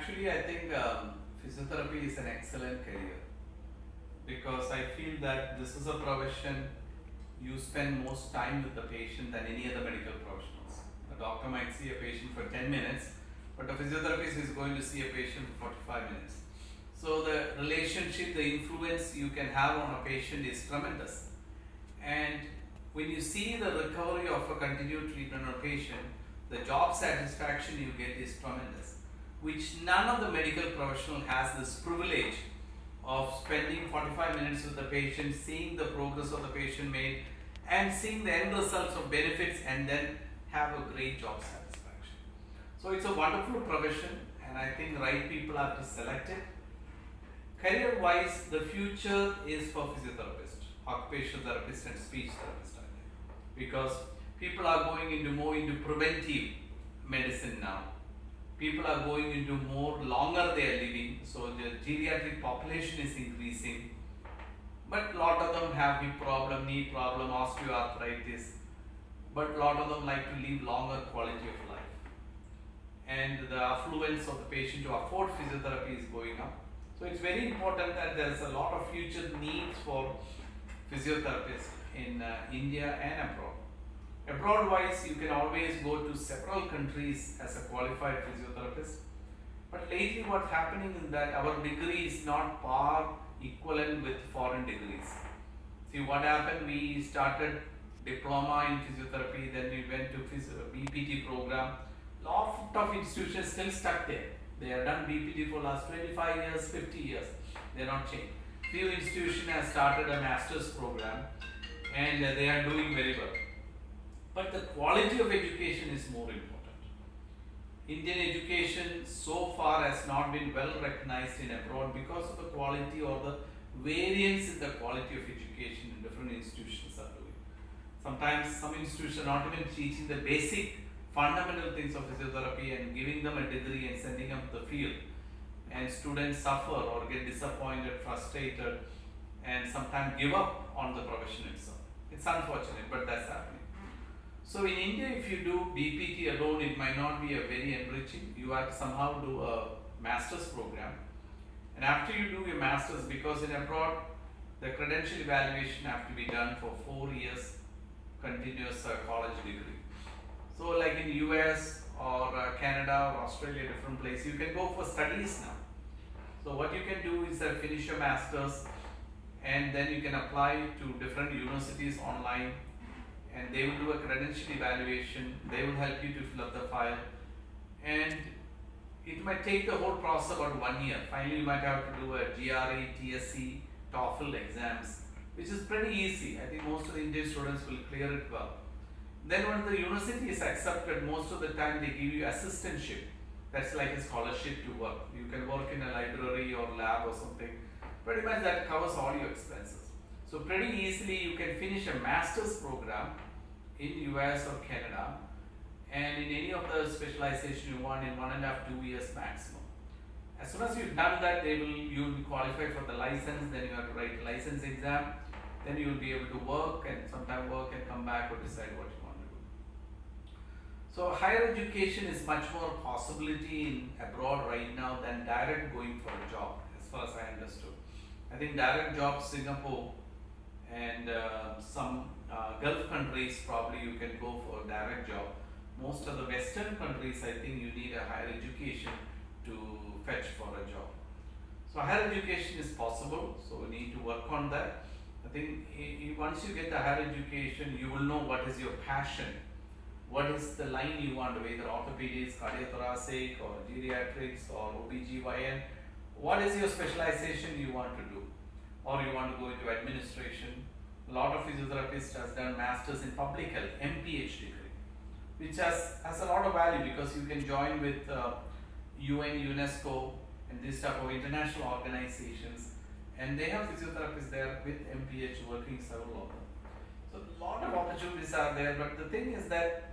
Actually, I think um, physiotherapy is an excellent career because I feel that this is a profession you spend most time with the patient than any other medical professionals. A doctor might see a patient for 10 minutes, but a physiotherapist is going to see a patient for 45 minutes. So the relationship, the influence you can have on a patient is tremendous. And when you see the recovery of a continued treatment on a patient, the job satisfaction you get is tremendous, which none of the medical professional has this privilege of spending 45 minutes with the patient, seeing the progress of the patient made, and seeing the end results of benefits, and then have a great job satisfaction. So it's a wonderful profession, and I think right people are to select it. Career wise, the future is for physiotherapists, occupational therapists, and speech therapists, Because people are going into more into preventive medicine now. People are going into more longer they are living, so the geriatric population is increasing. But lot of them have hip problem, knee problem, osteoarthritis. But lot of them like to live longer quality of life. And the affluence of the patient to afford physiotherapy is going up. So it's very important that there's a lot of future needs for physiotherapists in uh, India and abroad. Abroad wise, you can always go to several countries as a qualified physiotherapist. But lately what's happening is that our degree is not par equivalent with foreign degrees. See what happened, we started diploma in physiotherapy, then we went to physio- BPT program. Lot of institutions still stuck there. They have done BPT for last 25 years, 50 years. They're not changed. Few institutions have started a master's program and uh, they are doing very well. But the quality of education is more important. Indian education so far has not been well recognized in abroad because of the quality or the variance in the quality of education in different institutions are doing. Sometimes some institutions are not even teaching the basic fundamental things of physiotherapy and giving them a degree and sending them to the field. And students suffer or get disappointed, frustrated, and sometimes give up on the profession itself. It's unfortunate, but that's happening. So in India, if you do BPT alone, it might not be a very enriching. You have to somehow do a master's program. And after you do your master's, because in abroad, the credential evaluation have to be done for four years continuous uh, college degree. So like in US or uh, Canada or Australia, different place, you can go for studies now. So what you can do is that finish your master's and then you can apply to different universities online and they will do a credential evaluation. They will help you to fill up the file and it might take the whole process about one year. Finally, you might have to do a GRE, TSC, TOEFL exams, which is pretty easy. I think most of the Indian students will clear it well. Then when the university is accepted, most of the time they give you assistantship. That's like a scholarship to work. You can work in a library or lab or something. Pretty much that covers all your expenses. So pretty easily you can finish a master's program in US or Canada and in any of the specialization you want in one and a half, two years maximum. As soon as you've done that, they will you will be qualified for the license, then you have to write license exam, then you will be able to work and sometime work and come back or decide what you want to do. So higher education is much more possibility in abroad right now than direct going for a job, as far as I understood. I think direct jobs Singapore and uh, some uh, Gulf countries probably you can go for a direct job. Most of the Western countries, I think you need a higher education to fetch for a job. So higher education is possible, so we need to work on that. I think once you get the higher education, you will know what is your passion, what is the line you want to either orthopedics, cardiothoracic, or geriatrics, or OBGYN. What is your specialization you want to do, or you want to go into administration? A lot of physiotherapists has done masters in public health, MPH degree, which has has a lot of value because you can join with uh, UN, UNESCO, and this type of international organizations, and they have physiotherapists there with MPH working several of them. So a lot of opportunities are there, but the thing is that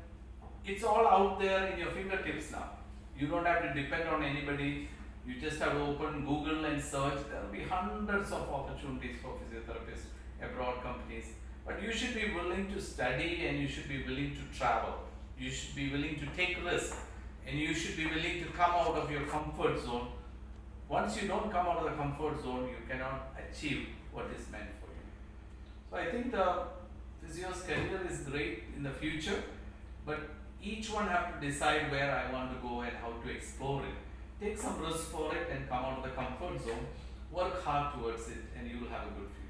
it's all out there in your fingertips now. You don't have to depend on anybody. You just have to open Google and search. There will be hundreds of opportunities for physiotherapists abroad companies. But you should be willing to study and you should be willing to travel. You should be willing to take risks and you should be willing to come out of your comfort zone. Once you don't come out of the comfort zone, you cannot achieve what is meant for you. So I think the physio's career is great in the future, but each one have to decide where I want to go and how to explore it. Take some risk for it and come out of the comfort zone. Work hard towards it, and you will have a good future.